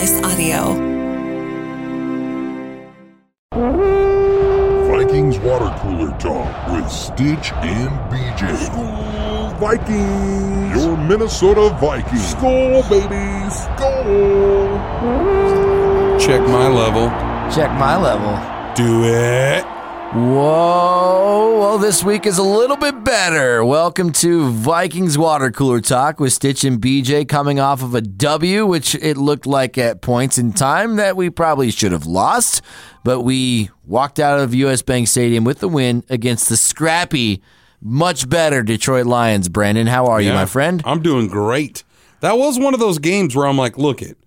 Slice Audio. Vikings water cooler talk with Stitch and BJ. Skol Vikings! Your Minnesota Vikings. Skol, baby! Skol! Check my level. Check my level. Do it. Whoa. Well, this week is a little bit better. Welcome to Vikings Water Cooler Talk with Stitch and BJ coming off of a W, which it looked like at points in time that we probably should have lost. But we walked out of US Bank Stadium with the win against the scrappy, much better Detroit Lions. Brandon, how are you, my friend? I'm doing great. That was one of those games where I'm like, look it.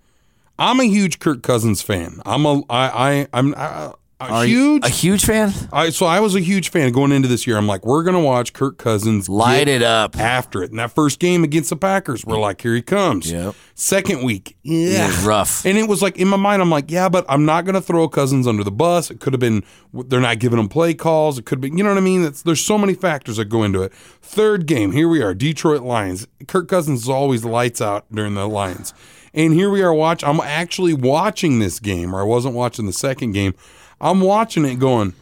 I'm a huge Kirk Cousins fan. I'm a I I I'm a, a Are you huge a huge fan? I so I was a huge fan going into this year. I'm like, we're gonna watch Kirk Cousins Light it up. after it. And that first game against the Packers, we're like, here he comes. Yep. Second week, yeah, rough. And it was like in my mind, I'm like, yeah, but I'm not gonna throw Cousins under the bus. It could have been they're not giving him play calls. It could be, you know what I mean? It's, there's so many factors that go into it. Third game, here we are, Detroit Lions. Kirk Cousins is always lights out during the Lions. And here we are watch. I'm actually watching this game, or I wasn't watching the second game. I'm watching it going,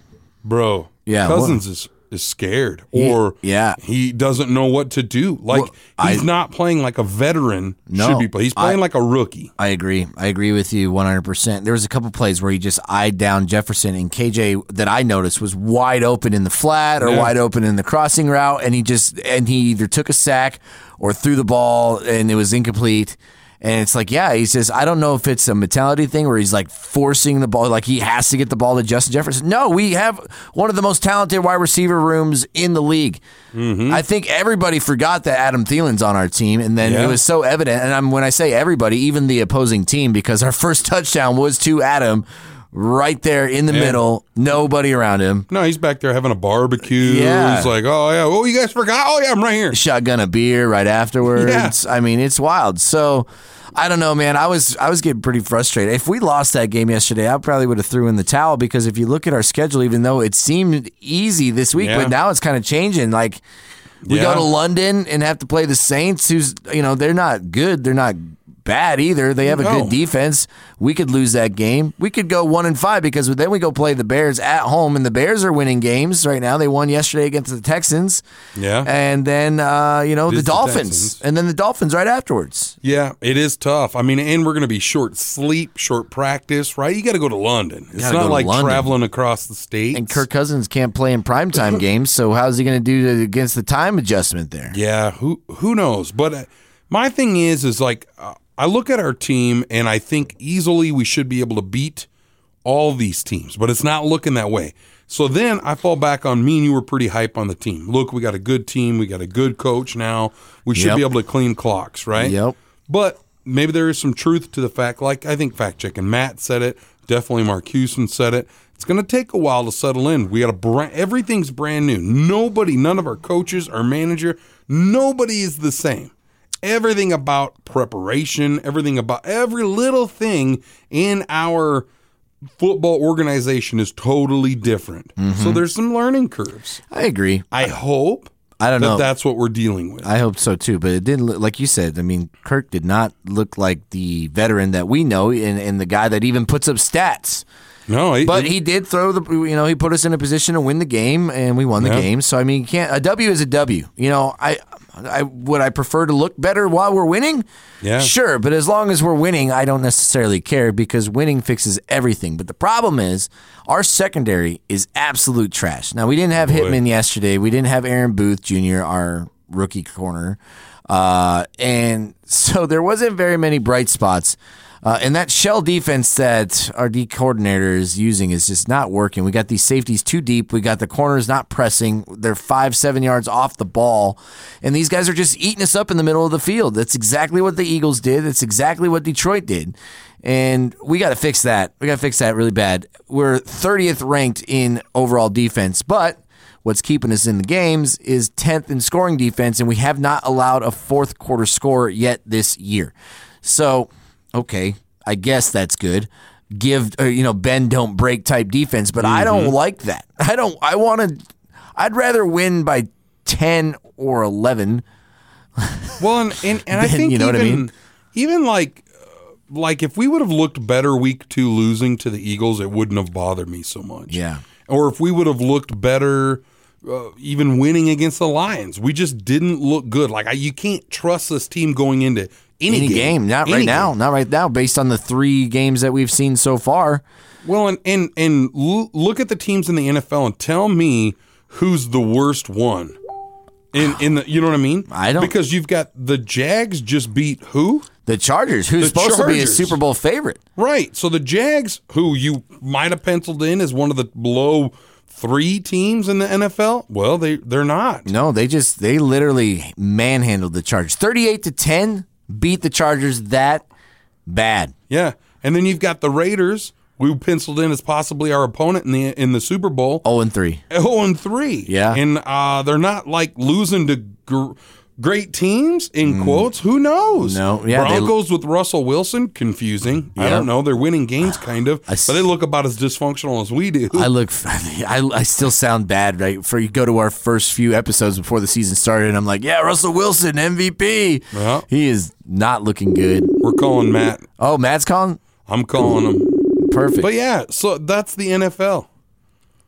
bro. Yeah, Cousins is is scared, or yeah. he doesn't know what to do. Like Well, I- he's not playing like a veteran No, should be playing. He's playing I- like a rookie. I agree. I agree with you 100%. There was a couple plays where he just eyed down Jefferson and KJ that I noticed was wide open in the flat or Yeah. wide open in the crossing route and he just and he either took a sack or threw the ball and it was incomplete. And it's like, yeah, he says, I don't know if it's a mentality thing where he's like forcing the ball, like he has to get the ball to Justin Jefferson. No, we have one of the most talented wide receiver rooms in the league. Mm-hmm. I think everybody forgot that Adam Thielen's on our team, and then Yeah. it was so evident. And I'm, when I say everybody, even the opposing team, because our first touchdown was to Adam right there in the Yeah. middle, nobody around him. No, he's back there having a barbecue. Yeah. He's like, oh yeah, oh you guys forgot? Oh yeah, I'm right here. Shotgun a beer right afterwards. Yeah. I mean, it's wild. So I don't know, man. I was I was getting pretty frustrated. If we lost that game yesterday, I probably would have threw in the towel because if you look at our schedule, even though it seemed easy this week, Yeah. but now it's kind of changing. Like we Yeah. go to London and have to play the Saints, who's you know they're not good, they're not bad either. They have a No. good defense. We could lose that game. We could go one and five because then we go play the Bears at home, and the Bears are winning games right now. They won yesterday against the Texans. Yeah. and then uh, you know the is the Dolphins, and then the Dolphins right afterwards. Yeah, it is tough. I mean, and we're going to be short sleep, short practice, right? You got to go to London. It's not like London. traveling across the state. And Kirk Cousins can't play in primetime games, so how's he going to do against the time adjustment there? Yeah, who who knows? But uh, my thing is, is like uh, I look at our team and I think easily we should be able to beat all these teams, but it's not looking that way. So then I fall back on me and you were pretty hype on the team. Look, we got a good team, we got a good coach now. We should Yep. be able to clean clocks, right? Yep. But maybe there is some truth to the fact, like I think fact checking Matt said it, definitely Mark Houston said it. It's going to take a while to settle in. We got a brand, everything's brand new. Nobody, none of our coaches, our manager, nobody is the same. Everything about preparation, everything about every little thing in our football organization is totally different. Mm-hmm. So there's some learning curves. I agree. I hope I don't that know. that's what we're dealing with. I hope so too, but it didn't look like you said. I mean, Kirk did not look like the veteran that we know, and, and the guy that even puts up stats. no, it- But he did throw the, you know, he put us in a position to win the game, and we won the Yeah. game. So I mean, you can't a W is a W. You know, I, I would I prefer to look better while we're winning. Yeah. sure, but as long as we're winning, I don't necessarily care because winning fixes everything. But the problem is our secondary is absolute trash. Now we didn't have Hitman yesterday. We didn't have Andrew Booth Jr. Our rookie corner, uh, and so there wasn't very many bright spots. Uh, and that shell defense that our D coordinator is using is just not working. We got these safeties too deep. We got the corners not pressing. They're five, seven yards off the ball. And these guys are just eating us up in the middle of the field. That's exactly what the Eagles did. That's exactly what Detroit did. And we got to fix that. We got to fix that really bad. We're 30th ranked in overall defense, but what's keeping us in the games is 10th in scoring defense, and we have not allowed a fourth quarter score yet this year. So, okay, I guess that's good. Give uh, you know bend don't break type defense, but I don't like that. I don't. I want to. I'd rather win by 10 or 11. Well, and and, and I think you know what I even mean? even like uh, like if we would have looked better week two losing to the Eagles, it wouldn't have bothered me so much. Yeah. Or if we would have looked better, uh, even winning against the Lions, we just didn't look good. Like I, you can't trust this team going into any, Any game, not Any right now, not right now. Based on the three games that we've seen so far, Well, and and and l- look at the teams in the NFL and tell me who's the worst one. In in the you know what I mean? I don't- because you've got the Jags just beat who? the Chargers, who's The supposed to be a Super Bowl favorite, Right. So the Jags, who you might have penciled in as one of the below three teams in the NFL, well, they they're not. no, they just they literally manhandled the Chargers, thirty-eight to ten, beat the Chargers that bad. Yeah. And then you've got the Raiders, we penciled in as possibly our opponent in the in the Super Bowl. Oh and three. 0 and 3. Yeah. And uh, they're not like losing to gr- great teams, in quotes. Who knows? Mm. No, yeah, they- Broncos with Russell Wilson, confusing. I don't know. They're winning games, kind of. I but they look about as dysfunctional as we do. I look, I, I still sound bad, right? For you go to our first few episodes before the season started, and I'm like, yeah, Russell Wilson, MVP. Yeah. He is not looking good. We're calling Matt. Oh, Matt's calling? I'm calling him. Perfect. But yeah, so that's the NFL.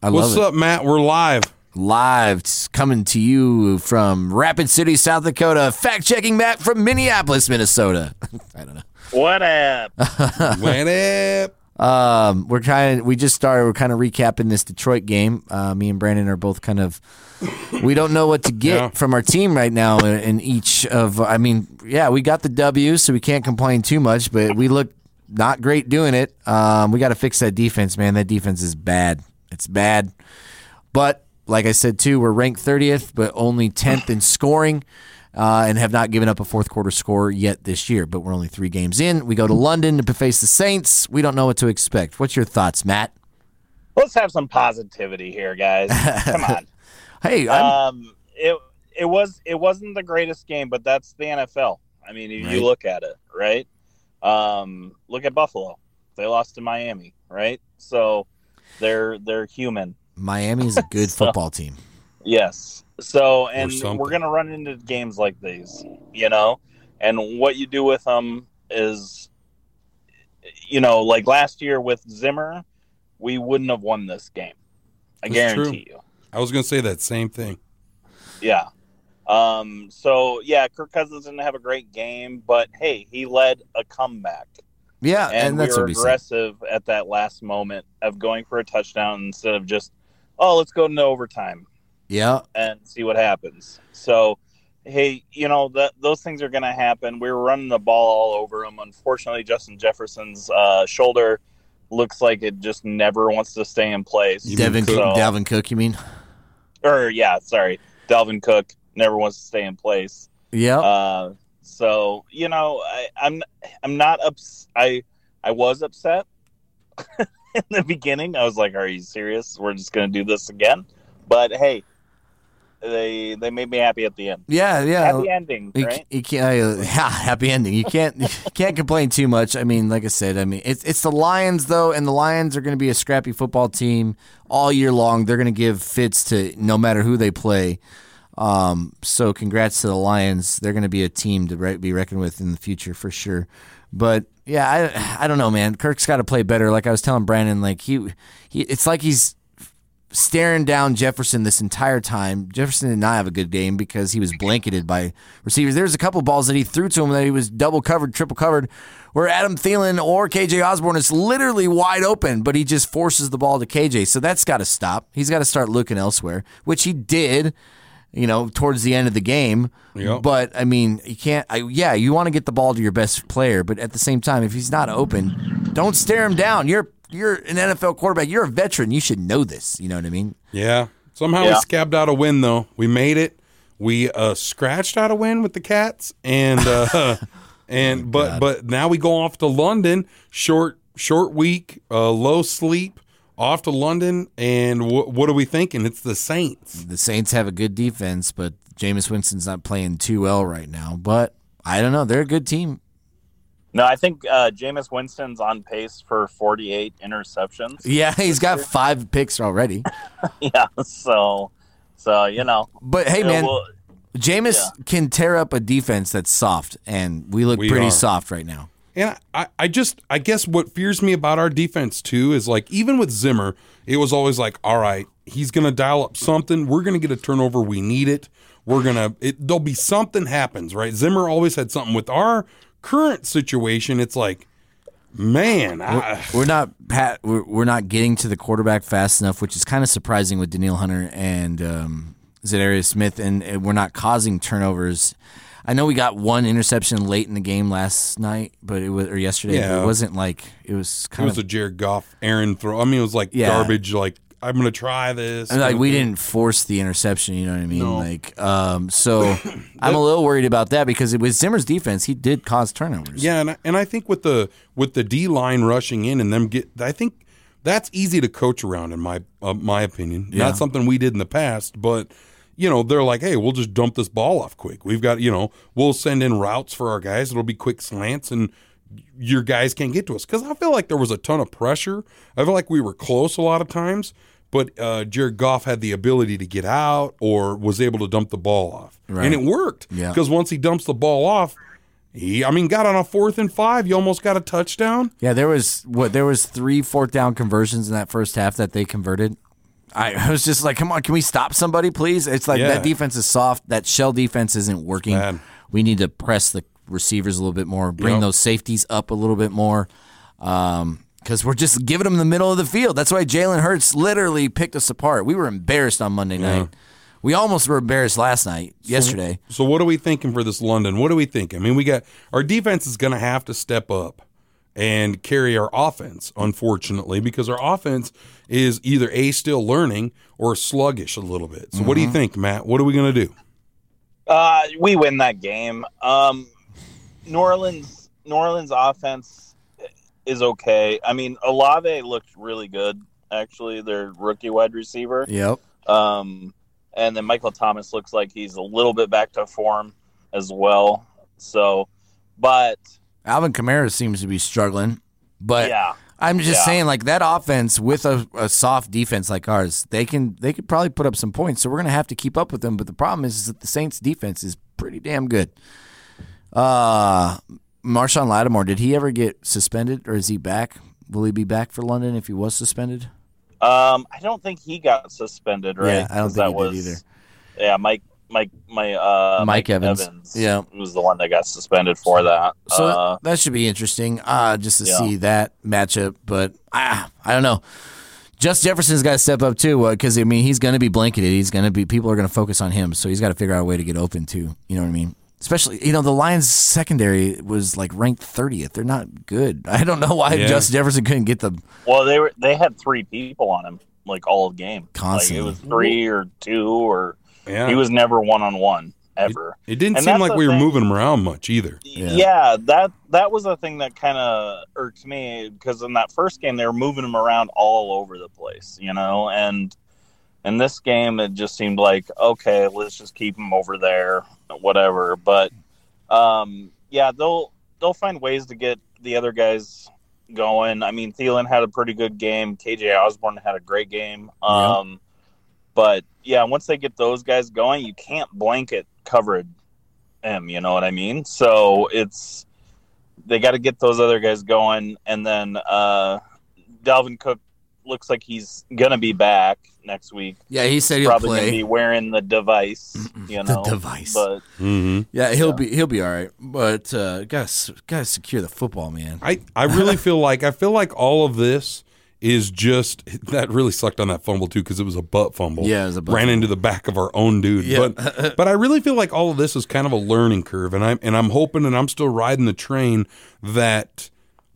I love What's up, Matt? We're live. Live it's coming to you from Rapid City, South Dakota. Fact checking Matt from Minneapolis, Minnesota. I don't know. What up? What up? Um, we're kind of we just started. We're kind of recapping this Detroit game. Uh, me and Brandon are both kind of. We don't know what to get Yeah. from our team right now in, in each of. I mean, yeah, we got the W, so we can't complain too much. But we look not great doing it. Um, we got to fix that defense, man. That defense is bad. It's bad. But like I said too, we're ranked 30th, but only 10th in scoring, uh, and have not given up a fourth quarter score yet this year. But we're only three games in. We go to London to face the Saints. We don't know what to expect. What's your thoughts, Matt? Let's have some positivity here, guys. Come on. Hey, I'm, Um, it it was it wasn't the greatest game, but that's the NFL. I mean, if Right. you look at it, right? Um, look at Buffalo. They lost to Miami, right? So they're they're human. Miami's a good So- football team. Yes. So, and we're going to run into games like these, you know, and what you do with them is, you know, like last year with Zimmer, we wouldn't have won this game. I That's guarantee you. I was going to say that same thing. Yeah. Um, so yeah, Kirk Cousins didn't have a great game, but hey, he led a comeback. Yeah, and, and, that's we were what we said. aggressive at that last moment of going for a touchdown instead of just, oh, let's go into overtime. Yeah, and see what happens. So, hey, you know that those things are going to happen. We were running the ball all over him. Unfortunately, Justin Jefferson's uh, shoulder looks like it just never wants to stay in place. Devin mean Cook, So- Dalvin Cook. You mean? Or yeah, sorry, Dalvin Cook never wants to stay in place. Yeah. Uh, so you know, I, I'm I'm not ups. I I was upset in the beginning. I was like, "Are you serious? We're just going to do this again?" But hey, they they made me happy at the end. yeah, yeah. Happy ending, You, right? you can't, uh, yeah, happy ending. You can't you can't complain too much. I mean, like I said, I mean it's it's the Lions though, and the Lions are going to be a scrappy football team all year long. They're going to give fits to no matter who they play. Um, so congrats to the Lions. They're going to be a team to re- be reckoned with in the future for sure. But yeah, I I don't know, man. Kirk's got to play better. Like I was telling Brandon, like he he, it's like he's staring down Jefferson this entire time. Jefferson did not have a good game because he was blanketed by receivers. There's a couple balls that he threw to him that he was double covered, triple covered, where Adam Thielen or KJ Osborne is literally wide open, but he just forces the ball to KJ. So that's got to stop. He's got to start looking elsewhere, which he did. You know, towards the end of the game, Yep. but I mean, you can't. I, yeah, you want to get the ball to your best player, but at the same time, if he's not open, don't stare him down. You're you're an NFL quarterback. You're a veteran. You should know this. You know what I mean? Yeah. Somehow we scabbed out a win, though. We made it. We uh, scratched out a win with the Cats, and uh, and but but now we go off to London. Short short week, uh, low sleep. Off to London, and wh- what are we thinking? It's the Saints. The Saints have a good defense, but Jameis Winston's not playing too well right now. But I don't know. They're a good team. No, I think uh, Jameis Winston's on pace for 48 interceptions. Yeah, he's got five picks already. yeah, so so you know, But hey, man, we'll- Jameis yeah. can tear up a defense that's soft, and we look We pretty are. soft right now. And I, I just, I guess what fears me about our defense too is like, even with Zimmer, it was always like, all right, he's going to dial up something. We're going to get a turnover. We need it. We're going to, there'll be something happens, right? Zimmer always had something with our current situation. It's like, man, I, We're not Pat. We're, we're not getting to the quarterback fast enough, which is kind of surprising with Danielle Hunter and um, Za'Darius Smith, and, and we're not causing turnovers. I know we got one interception late in the game last night, but it was or yesterday. but Yeah. it wasn't like it was kind of it was of a Jared Goff, Aaron throw. I mean, it was like Yeah. garbage. Like, I'm going to try this. And like we didn't force the interception. You know what I mean? No. Like, um, so I'm a little worried about that because it was Zimmer's defense. He did cause turnovers. Yeah, and I, and I think with the with the D line rushing in and them get, I think that's easy to coach around in my uh, my opinion. Yeah. Not something we did in the past, but you know they're like, hey, we'll just dump this ball off quick. We've got you know we'll send in routes for our guys. It'll be quick slants and. Your guys can't get to us because I feel like there was a ton of pressure. I feel like we were close a lot of times, but uh, Jared Goff had the ability to get out or was able to dump the ball off, Right. and it worked. Yeah. Because once he dumps the ball off, he, I mean, got on a fourth and five. You almost got a touchdown. Yeah, there was what there was three fourth down conversions in that first half that they converted. I, was just like, come on, can we stop somebody, please? It's like Yeah. that defense is soft. That shell defense isn't working. We need to press the receivers a little bit more, bring Yep. those safeties up a little bit more. Um, because we're just giving them the middle of the field. That's why Jalen Hurts literally picked us apart. We were embarrassed on Monday night. We almost were embarrassed last night, yesterday. So what are we thinking for this London? What do we think? I mean, we got our defense is going to have to step up and carry our offense, unfortunately, because our offense is either a still learning or sluggish a little bit. So what do you think, Matt? What are we going to do? Uh, we win that game. Um, New Orleans, New Orleans offense is okay. I mean, Olave looked really good. Actually, their rookie wide receiver. Yep. Um, and then Michael Thomas looks like he's a little bit back to form as well. So, but Alvin Kamara seems to be struggling, but yeah, I'm just Yeah. saying, like that offense with a, a soft defense like ours, they can they could probably put up some points. So we're gonna have to keep up with them. But the problem is, is that the Saints defense is pretty damn good. Uh Marshon Lattimore, did he ever get suspended, or is he back? Will he be back for London if he was suspended? um, I don't think he got suspended, right? Yeah, I don't think that he was, did either. Yeah, Mike, Mike, my uh, Mike Evans. Yeah. was the one that got suspended for that. So uh, that should be interesting, uh, just to Yeah. see that matchup. But ah, I don't know. Just Jefferson's got to step up too, because I mean he's going to be blanketed. He's going to be people are going to focus on him, so he's got to figure out a way to get open too. You know what I mean? Especially, you know, the Lions secondary was like ranked thirtieth. They're not good. I don't know why Yeah. Justin Jefferson couldn't get the. well, they were they had three people on him like all game. Constantly. Like, it was three or two, or Yeah, he was never one on one ever. It didn't and seem like the we were thing. moving him around much either. Yeah. that that was the thing that kind of irked me because in that first game they were moving him around all over the place, you know, and in this game it just seemed like okay, let's just keep him over there, whatever. But um, yeah, they'll they'll find ways to get the other guys going. I mean, Thielen had a pretty good game. KJ Osborne had a great game. Um, but yeah, once they get those guys going, you can't blanket cover him. You know what I mean? So it's they got to get those other guys going, and then uh, Dalvin Cook looks like he's gonna be back next week. Yeah, he said he'll Probably gonna be wearing the device. You know, The device. But hmm Yeah, he'll be he'll be all right. But uh, gotta gotta secure the football, man. I, I really feel like I feel like all of this is just that really sucked on that fumble too because it was a butt fumble. Yeah, it was a butt ran into the back of our own dude. Yeah. But but I really feel like all of this is kind of a learning curve, and I'm and I'm hoping and I'm still riding the train that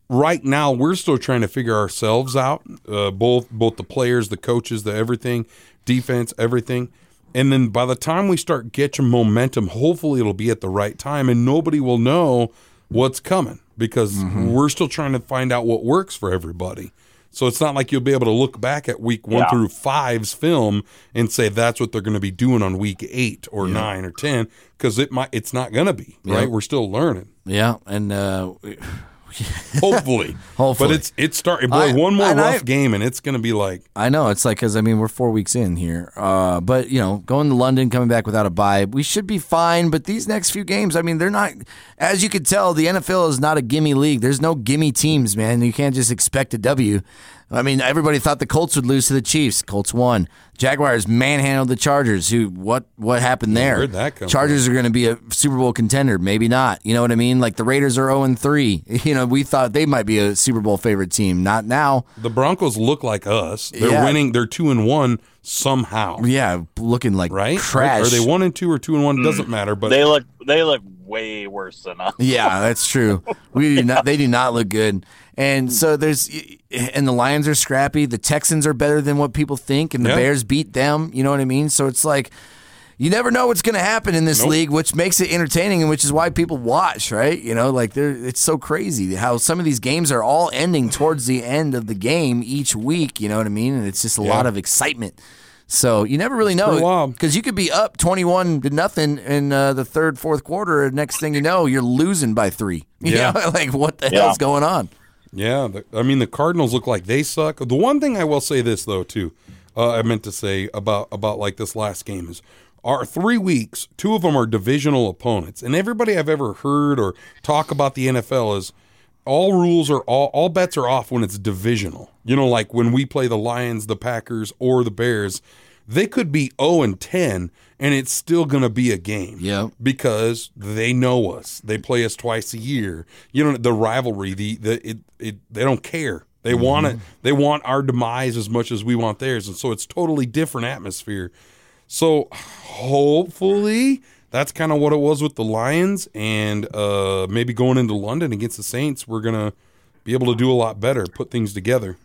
right now we're still trying to figure ourselves out. Uh, both both the players, the coaches, the everything, defense, everything. And then by the time we start getting momentum, hopefully it'll be at the right time, and nobody will know what's coming because we're still trying to find out what works for everybody. So it's not like you'll be able to look back at week one Yeah. through five's film and say that's what they're going to be doing on week eight or nine or ten because it might it's not going to be right. We're still learning. Yeah, and uh, Hopefully. Hopefully. But it's it's starting. Boy, I- one more and I- rough game, and it's going to be like I know it's like because I mean we're four weeks in here, uh, but you know going to London, coming back without a bye, we should be fine. But these next few games, I mean, they're not. As you can tell, the NFL is not a gimme league. There's no gimme teams, man. You can't just expect a W. I mean, everybody thought the Colts would lose to the Chiefs. Colts won. Jaguars manhandled the Chargers. Who? What? What happened there? where'd that come Chargers are going to be a Super Bowl contender. Maybe not. You know what I mean? Like the Raiders are zero and three. You know, we thought they might be a Super Bowl favorite team. Not now. the Broncos look like us. They're Yeah. winning. They're two and one somehow. Yeah, looking like Right? trash. Are they one and two or two and one? It doesn't matter. But They look they look way worse than us. Yeah, that's true. We do not. They do not look good. And so there's, and the Lions are scrappy. The Texans are better than what people think, and the Yeah. Bears beat them. You know what I mean? So it's like. You never know what's going to happen in this Nope. league, which makes it entertaining and which is why people watch, right? You know, like they're, it's so crazy how some of these games are all ending towards the end of the game each week. You know what I mean? And it's just a Yeah. lot of excitement. So you never really know because you could be up twenty-one to nothing in uh, the third, fourth quarter, and next thing you know, you're losing by three. You Yeah. know, like what the Yeah. hell's going on? Yeah, the, I mean the Cardinals look like they suck. The one thing I will say this though too, uh, I meant to say about about like this last game is our three weeks. Two of them are divisional opponents, and everybody I've ever heard or talk about the NFL is all rules are all all bets are off when it's divisional. You know, like when we play the Lions, the Packers, or the Bears. They could be 0 and 10 and it's still going to be a game. Yeah. Because they know us. They play us twice a year. You know the rivalry, the the it, it they don't care. They want it. They want our demise as much as we want theirs. And so it's totally different atmosphere. So hopefully that's kind of what it was with the Lions and uh maybe going into London against the Saints, we're going to be able to do a lot better, put things together.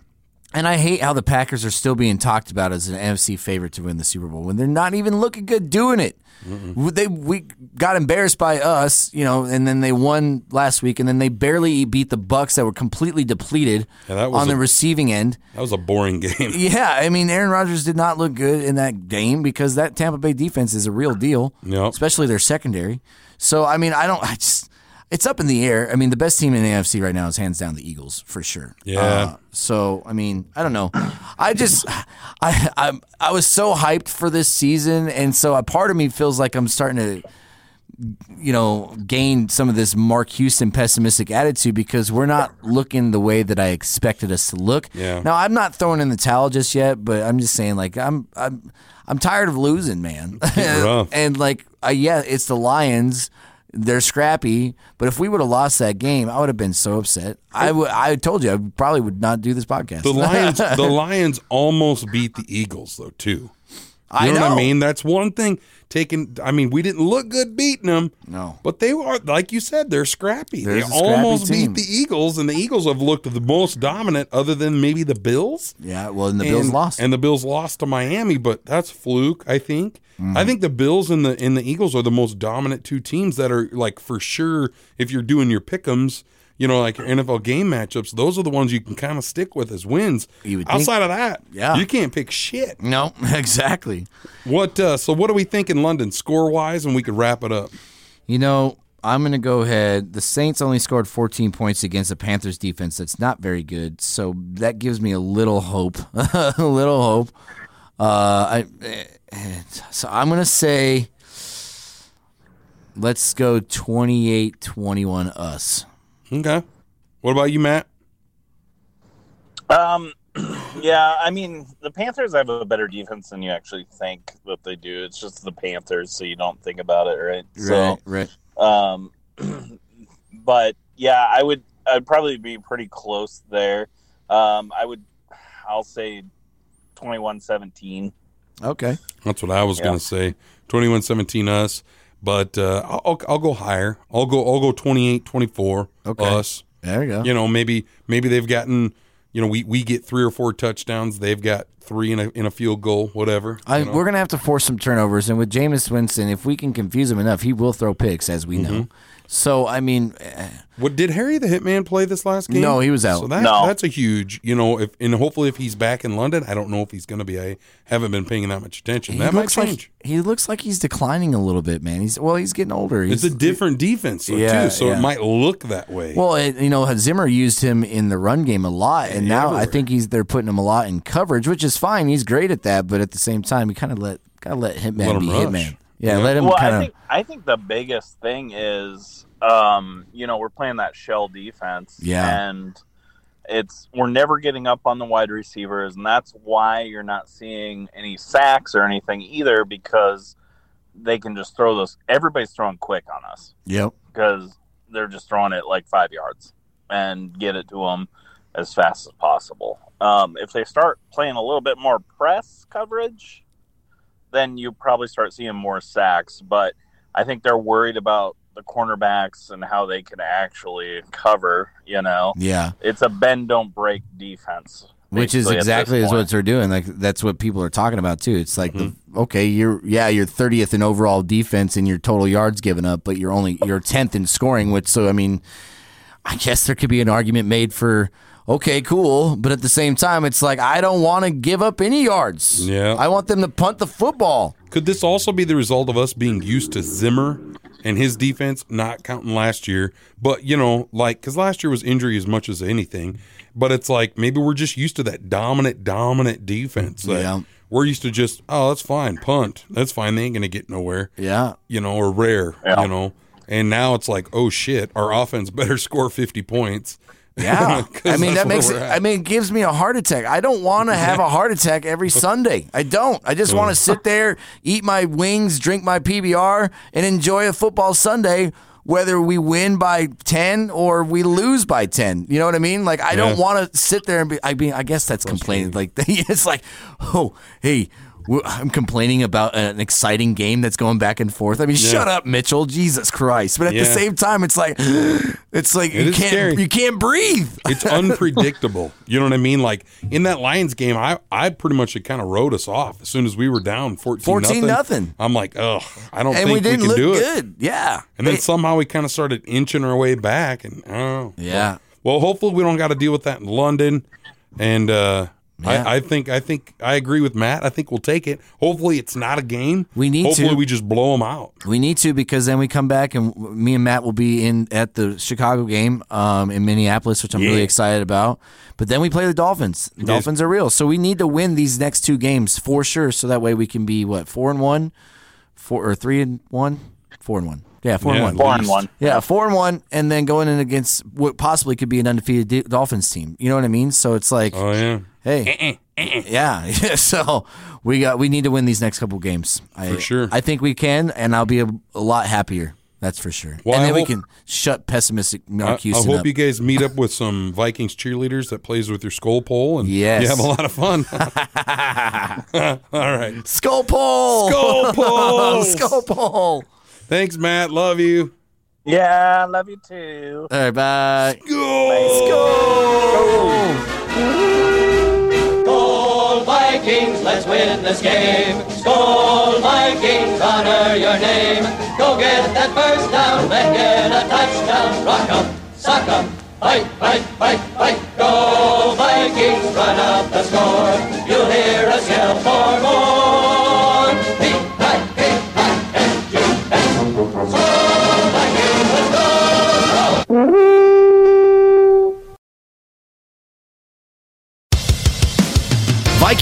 And I hate how the Packers are still being talked about as an NFC favorite to win the Super Bowl when they're not even looking good doing it. They we got embarrassed by us, you know, and then they won last week, and then they barely beat the Bucs that were completely depleted Yeah, on the receiving end. That was a boring game. Yeah, I mean, Aaron Rodgers did not look good in that game because that Tampa Bay defense is a real deal, Yep. especially their secondary. So, I mean, I don't, I just, it's up in the air. I mean, the best team in the AFC right now is hands down the Eagles for sure. Yeah. Uh, so, I mean, I don't know. I just, I, I, I was so hyped for this season, and so a part of me feels like I'm starting to you know, gain some of this Mark Houston pessimistic attitude because we're not looking the way that I expected us to look. Yeah. Now I'm not throwing in the towel just yet, but I'm just saying like I'm I'm I'm tired of losing, man. and like uh, yeah, it's the Lions. They're scrappy, but if we would have lost that game, I would have been so upset. I would. I told you, I probably would not do this podcast. The Lions the Lions almost beat the Eagles though too. You I know, what I mean? That's one thing. Taking, I mean, we didn't look good beating them. No. but they were like you said, they're scrappy. They're they scrappy almost beat the Eagles, and the Eagles have looked the most dominant, other than maybe the Bills. yeah, well, and the Bills lost. and the Bills lost to Miami, but that's fluke. I think. Mm-hmm. I think the Bills and the and the Eagles are the most dominant two teams that are like for sure. If you're doing your pickums, you know, like your NFL game matchups, those are the ones you can kind of stick with as wins. Would think- Outside of that, Yeah. you can't pick shit. no, exactly. What? Uh, so what do we think in London score wise, and we could wrap it up. You know, I'm going to go ahead. The Saints only scored 14 points against the Panthers defense that's not very good. So that gives me a little hope. a little hope. Uh, I, eh, so I'm going to say let's go 28 21 us. Okay. What about you, Matt? Um, yeah, I mean, the Panthers have a better defense than you actually think that they do. It's just the Panthers, so you don't think about it, right? Right, right. Um, but yeah, I would, I'd probably be pretty close there. Um, I would, I'll say 21-17. Okay. That's what I was Yeah. going to say. 21-17 us, but uh, I'll, I'll go higher. I'll go I'll go 28-24 Okay. us. There you go. You know, maybe maybe they've gotten, you know, we we get 3 or 4 touchdowns, they've got three in a in a field goal, whatever. I, you know? We're gonna have to force some turnovers, and with Jameis Winston, if we can confuse him enough, he will throw picks, as we Mm-hmm. know. So I mean, eh, What did Harry the Hitman play this last game? No, he was out. So that, No. that's a huge, you know, if and hopefully if he's back in London, I don't know if he's going to be. I haven't been paying that much attention. he that might looks change. like he looks like he's declining a little bit, man. He's well, he's getting older. He's, it's a different defense though, Yeah, too, so yeah. it might look that way. Well, it, you know, Zimmer used him in the run game a lot, and now I think he's they're putting him a lot in coverage, which is fine. He's great at that, but at the same time, you kind of let gotta let Hitman Let be rush. Hitman. Yeah, Yeah. let him well, kind I of. think I think the biggest thing is, um, you know, we're playing that shell defense, Yeah. and it's we're never getting up on the wide receivers, and that's why you're not seeing any sacks or anything either, because they can just throw those. Everybody's throwing quick on us Yep. because they're just throwing it like five yards and get it to them as fast as possible. Um, if they start playing a little bit more press coverage, then you probably start seeing more sacks. But I think they're worried about the cornerbacks and how they can actually cover. You know, Yeah. it's a bend don't break defense, Which is basically, at this exactly is what they're doing. Like that's what people are talking about too. It's like Mm-hmm. the okay, you're yeah, you're 30th in overall defense and your total yards given up, but you're only you're 10th in scoring. Which so I mean, I guess there could be an argument made for okay, cool, but at the same time, it's like I don't want to give up any yards. Yeah. I want them to punt the football. Could this also be the result of us being used to Zimmer and his defense, not counting last year? But, you know, like, because last year was injury as much as anything. But it's like maybe we're just used to that dominant, dominant defense. That Yeah. We're used to just, oh, that's fine, punt. That's fine. They ain't going to get nowhere, Yeah. you know, or rare, Yeah. you know. And now it's like, oh shit, our offense better score 50 points. Yeah, I mean that makes it. at. I mean, it gives me a heart attack. I don't want to have a heart attack every Sunday. I don't. I just want to sit there, eat my wings, drink my PBR, and enjoy a football Sunday, whether we win by ten or we lose by ten. You know what I mean? Like I don't want to sit there and be. I mean, I guess that's complaining. Like it's like, oh, hey. I'm complaining about an exciting game that's going back and forth. I mean, shut up, Mitchell. Jesus Christ! But at the same time, it's like, it's like It you can't, scary. you can't breathe. it's unpredictable. You know what I mean? Like in that Lions game, I I pretty much it kind of wrote us off as soon as we were down 14 14 nothing. I'm like, ugh, I don't and think we didn't can look do it. Yeah. And then They- somehow we kind of started inching our way back, and oh, Yeah. Well, hopefully we don't got to deal with that in London, and uh, Yeah. I, I think I think I agree with Matt. I think we'll take it. Hopefully it's not a game. We need Hopefully to. we just blow them out. we need to because then we come back and me and Matt will be in at the Chicago game um, in Minneapolis, which I'm really excited about. But then we play the Dolphins. The Dolphins are real, so we need to win these next two games for sure. So that way we can be what four and one, four or three and one, four and one. Yeah, four Yeah, and one. Four and one. Yeah, four and one, and then going in against what possibly could be an undefeated D- Dolphins team. You know what I mean? So it's like, Oh yeah. Hey, eh, eh, eh, yeah. so we got we need to win these next couple games. I, For sure. I think we can, and I'll be a, a lot happier. That's for sure. Well, and I then we can shut pessimistic I, Mark I Houston hope up. you guys meet up with some Vikings cheerleaders that plays with your skull pole, and Yes. you have a lot of fun. All right. Skull pole. Skull poles. Skull pole. Thanks, Matt. Love you. Yeah, I love you too. All right, bye. Skol Vikings, let's win this game. Skol Vikings, honor your name. Go get that first down, then get a touchdown. Rock 'em, sock 'em, fight, fight, fight, fight. Go Vikings, run up the score.